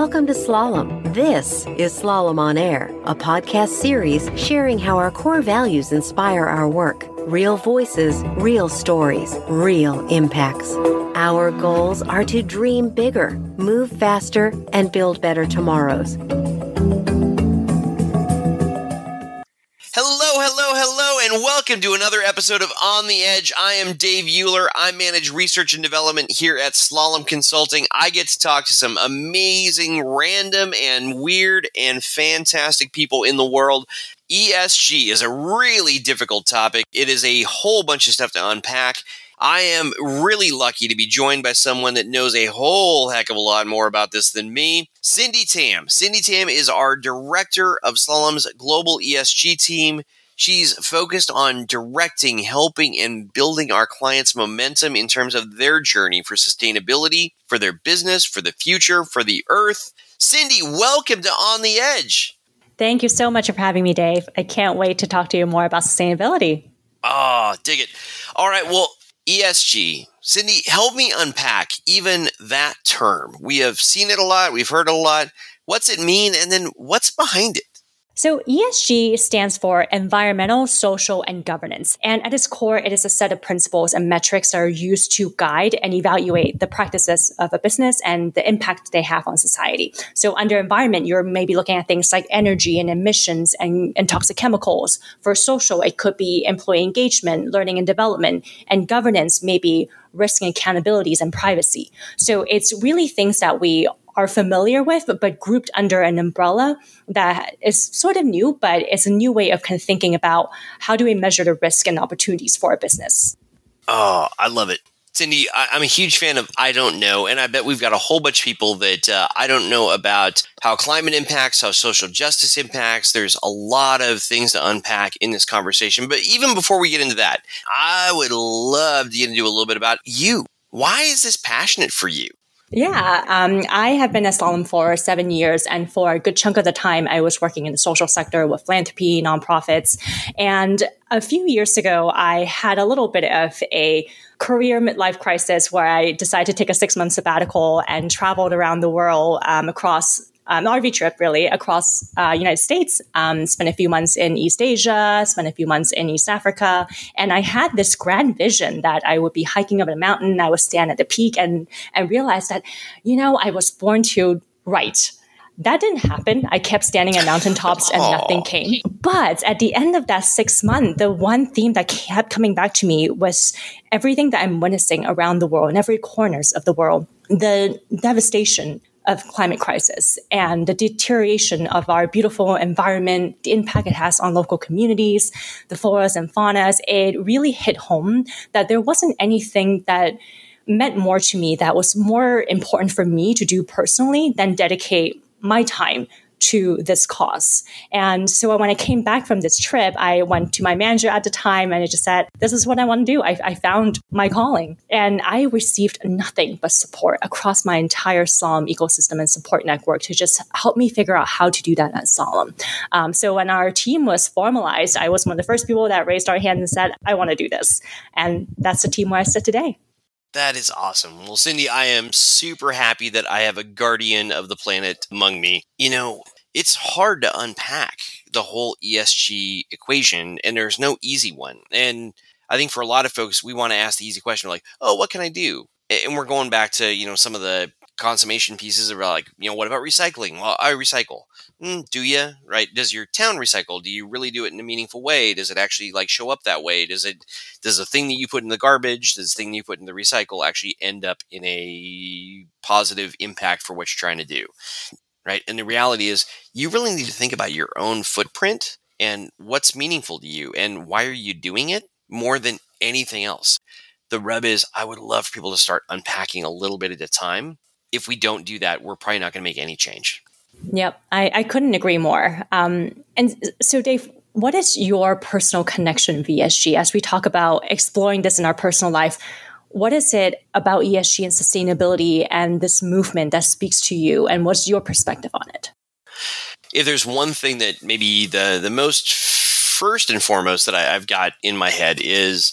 Welcome to Slalom. This is Slalom on Air, a podcast series sharing how our core values inspire our work. Real voices, real stories, real impacts. Our goals are to dream bigger, move faster, and build better tomorrows. Hello, hello, hello, and welcome to another episode of On the Edge. I am Dave Uhler. I manage research and development here at Slalom Consulting. I get to talk to some amazing, random, and weird and fantastic people in the world. ESG is a really difficult topic. It is a whole bunch of stuff to unpack. I am really lucky to be joined by someone that knows a whole heck of a lot more about this than me. Cindy Tam. Cindy Tam is our director of Slalom's global ESG team. She's focused on directing, helping, and building our clients' momentum in terms of their journey for sustainability, for their business, for the future, for the earth. Cindy, welcome to On the Edge. Thank you so much for having me, Dave. I can't wait to talk to you more about sustainability. Ah, oh, dig it. All right. Well, ESG. Cindy, help me unpack even that term. We have seen it a lot, we've heard a lot. What's it mean? And then what's behind it? So, ESG stands for environmental, social, and governance. And at its core, it is a set of principles and metrics that are used to guide and evaluate the practices of a business and the impact they have on society. So, under environment, you're maybe looking at things like energy and emissions and, and toxic chemicals. For social, it could be employee engagement, learning and development, and governance, maybe risk and accountabilities and privacy. So, it's really things that we are familiar with, but, but grouped under an umbrella that is sort of new, but it's a new way of kind of thinking about how do we measure the risk and opportunities for a business. Oh, I love it. Cindy, I, am a huge fan of I Don't Know, and I bet we've got a whole bunch of people that uh, I don't know about how climate impacts, how social justice impacts. There's a lot of things to unpack in this conversation. But even before we get into that, I would love to get into a little bit about you. Why is this passionate for you? Yeah, um, I have been at Slalom for seven years, and for a good chunk of the time, I was working in the social sector with philanthropy, nonprofits. And a few years ago, I had a little bit of a career midlife crisis where I decided to take a six month sabbatical and traveled around the world um, across um, RV trip really across uh, United States. Um, spent a few months in East Asia, spent a few months in East Africa, and I had this grand vision that I would be hiking up a mountain. I would stand at the peak and and realize that, you know, I was born to write. That didn't happen. I kept standing at mountaintops and nothing came. But at the end of that six months, the one theme that kept coming back to me was everything that I'm witnessing around the world, in every corners of the world, the devastation of climate crisis and the deterioration of our beautiful environment, the impact it has on local communities, the floras and faunas, it really hit home that there wasn't anything that meant more to me that was more important for me to do personally than dedicate my time to this cause. And so when I came back from this trip, I went to my manager at the time and I just said, This is what I want to do. I, I found my calling. And I received nothing but support across my entire Slalom ecosystem and support network to just help me figure out how to do that at Slalom. Um, so when our team was formalized, I was one of the first people that raised our hand and said, I want to do this. And that's the team where I sit today. That is awesome. Well, Cindy, I am super happy that I have a guardian of the planet among me. You know, it's hard to unpack the whole ESG equation, and there's no easy one. And I think for a lot of folks, we want to ask the easy question like, oh, what can I do? And we're going back to, you know, some of the consummation pieces about like, you know, what about recycling? Well, I recycle. Mm, do you? Right? Does your town recycle? Do you really do it in a meaningful way? Does it actually like show up that way? Does it? Does the thing that you put in the garbage, does the thing you put in the recycle actually end up in a positive impact for what you're trying to do? Right? And the reality is, you really need to think about your own footprint and what's meaningful to you and why are you doing it more than anything else. The rub is, I would love for people to start unpacking a little bit at a time if we don't do that, we're probably not going to make any change. Yep, I, I couldn't agree more. Um, and so, Dave, what is your personal connection with ESG as we talk about exploring this in our personal life? What is it about ESG and sustainability and this movement that speaks to you, and what's your perspective on it? If there's one thing that maybe the the most first and foremost that I, I've got in my head is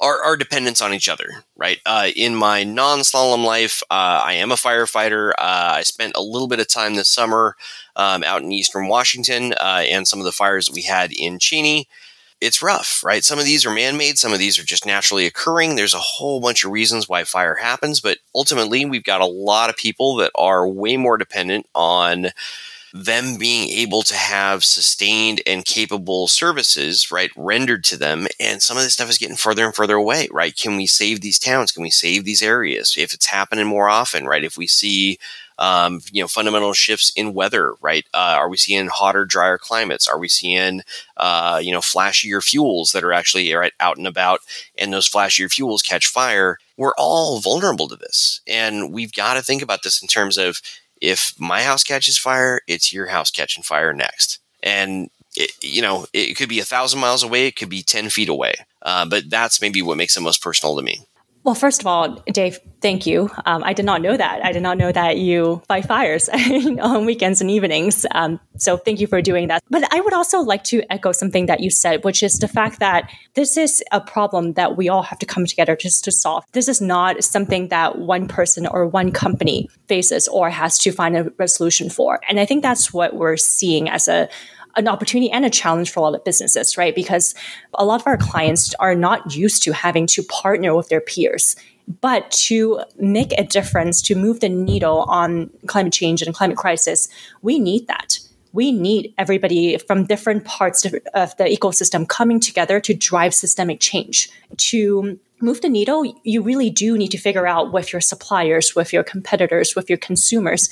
our, our dependence on each other, right? Uh, in my non slalom life, uh, I am a firefighter. Uh, I spent a little bit of time this summer um, out in eastern Washington uh, and some of the fires that we had in Cheney. It's rough, right? Some of these are man made, some of these are just naturally occurring. There's a whole bunch of reasons why fire happens, but ultimately, we've got a lot of people that are way more dependent on them being able to have sustained and capable services, right, rendered to them. And some of this stuff is getting further and further away, right? Can we save these towns? Can we save these areas? If it's happening more often, right? If we see, um, you know, fundamental shifts in weather, right? Uh, are we seeing hotter, drier climates? Are we seeing, uh, you know, flashier fuels that are actually right out and about, and those flashier fuels catch fire? We're all vulnerable to this, and we've got to think about this in terms of if my house catches fire, it's your house catching fire next. And it, you know, it could be a thousand miles away, it could be ten feet away. Uh, but that's maybe what makes it most personal to me. Well, first of all, Dave, thank you. Um, I did not know that. I did not know that you fight fires on weekends and evenings. Um, so thank you for doing that. But I would also like to echo something that you said, which is the fact that this is a problem that we all have to come together just to solve. This is not something that one person or one company faces or has to find a resolution for. And I think that's what we're seeing as a an opportunity and a challenge for a lot of businesses, right? Because a lot of our clients are not used to having to partner with their peers. But to make a difference, to move the needle on climate change and climate crisis, we need that. We need everybody from different parts of the ecosystem coming together to drive systemic change. To move the needle, you really do need to figure out with your suppliers, with your competitors, with your consumers,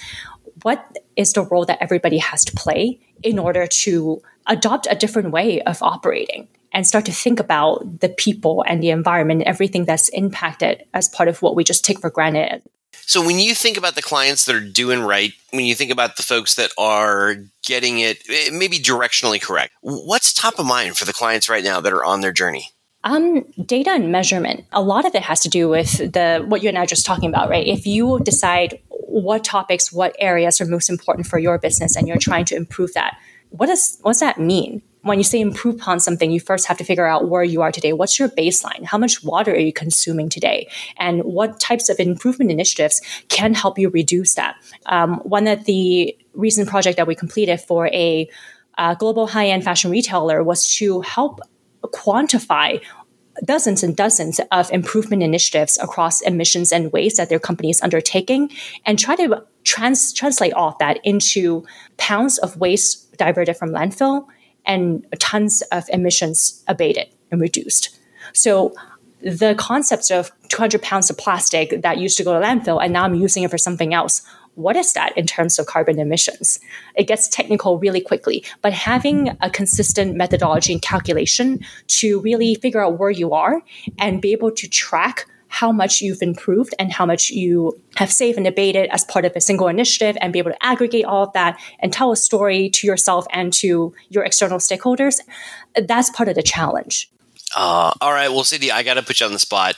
what is the role that everybody has to play in order to adopt a different way of operating and start to think about the people and the environment, everything that's impacted as part of what we just take for granted. So, when you think about the clients that are doing right, when you think about the folks that are getting it eh, maybe directionally correct, what's top of mind for the clients right now that are on their journey? Um, data and measurement. A lot of it has to do with the what you and I just talking about, right? If you decide what topics, what areas are most important for your business and you're trying to improve that. What does what does that mean? When you say improve upon something, you first have to figure out where you are today. What's your baseline? How much water are you consuming today? And what types of improvement initiatives can help you reduce that? Um, one of the recent project that we completed for a uh, global high-end fashion retailer was to help quantify dozens and dozens of improvement initiatives across emissions and waste that their company is undertaking and try to trans- translate all of that into pounds of waste diverted from landfill and tons of emissions abated and reduced. So the concepts of 200 pounds of plastic that used to go to landfill and now I'm using it for something else what is that in terms of carbon emissions? It gets technical really quickly, but having a consistent methodology and calculation to really figure out where you are and be able to track how much you've improved and how much you have saved and abated as part of a single initiative and be able to aggregate all of that and tell a story to yourself and to your external stakeholders. That's part of the challenge. Uh, all right. Well, Cindy, I got to put you on the spot.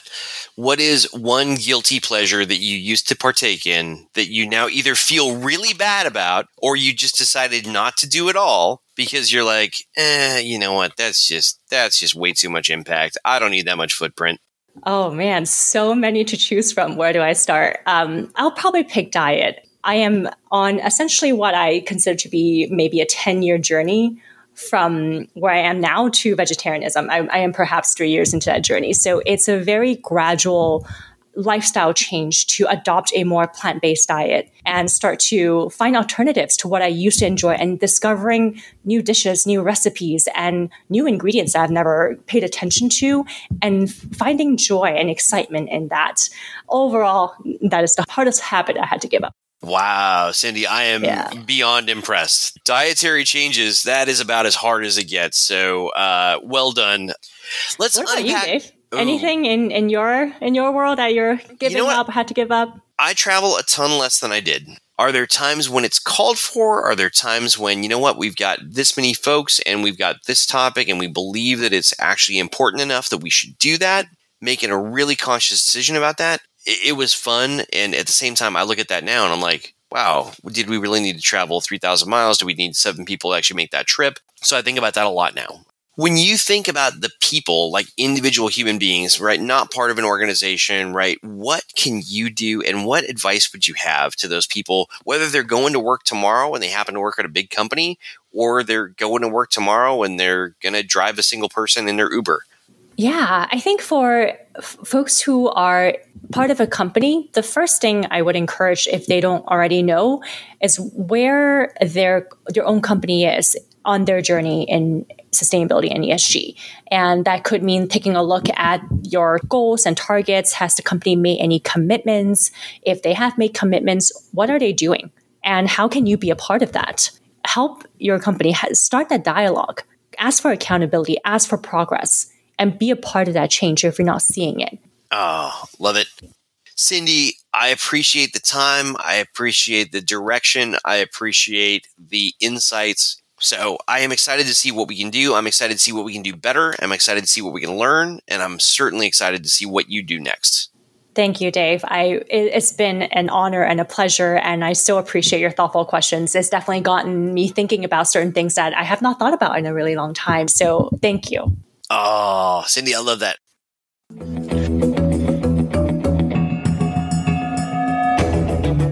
What is one guilty pleasure that you used to partake in that you now either feel really bad about or you just decided not to do at all because you're like, eh, you know what? That's just that's just way too much impact. I don't need that much footprint. Oh man, so many to choose from. Where do I start? Um, I'll probably pick diet. I am on essentially what I consider to be maybe a 10 year journey from where I am now to vegetarianism. I, I am perhaps three years into that journey. So it's a very gradual lifestyle change to adopt a more plant based diet and start to find alternatives to what I used to enjoy and discovering new dishes, new recipes, and new ingredients that I've never paid attention to and finding joy and excitement in that. Overall, that is the hardest habit I had to give up. Wow, Cindy, I am yeah. beyond impressed. Dietary changes, that is about as hard as it gets. So, uh, well done. Let's what unpack. You, Dave? Anything in, in your in your world that you're giving you know up, had to give up? I travel a ton less than I did. Are there times when it's called for? Are there times when, you know what, we've got this many folks and we've got this topic and we believe that it's actually important enough that we should do that? Making a really conscious decision about that it, it was fun. And at the same time, I look at that now and I'm like, wow, did we really need to travel 3,000 miles? Do we need seven people to actually make that trip? So I think about that a lot now. when you think about the people, like individual human beings, right, not part of an organization, right, what can you do and what advice would you have to those people, whether they're going to work tomorrow and they happen to work at a big company or they're going to work tomorrow and they're going to drive a single person in their Uber? Yeah, I think for f- folks who are part of a company, the first thing I would encourage if they don't already know is where their their own company is on their journey in sustainability and ESG. And that could mean taking a look at your goals and targets. Has the company made any commitments? If they have made commitments, what are they doing? And how can you be a part of that? Help your company start that dialogue. Ask for accountability, ask for progress, and be a part of that change if you're not seeing it. Oh, love it. Cindy, I appreciate the time. I appreciate the direction. I appreciate the insights. So I am excited to see what we can do. I'm excited to see what we can do better. I'm excited to see what we can learn. And I'm certainly excited to see what you do next. Thank you, Dave. I it's been an honor and a pleasure, and I so appreciate your thoughtful questions. It's definitely gotten me thinking about certain things that I have not thought about in a really long time. So, thank you. Oh, Cindy, I love that.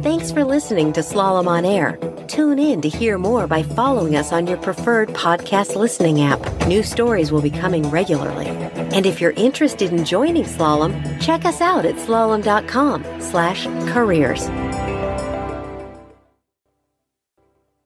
Thanks for listening to Slalom on Air. Tune in to hear more by following us on your preferred podcast listening app. New stories will be coming regularly. And if you're interested in joining Slalom, check us out at slalom.com slash careers.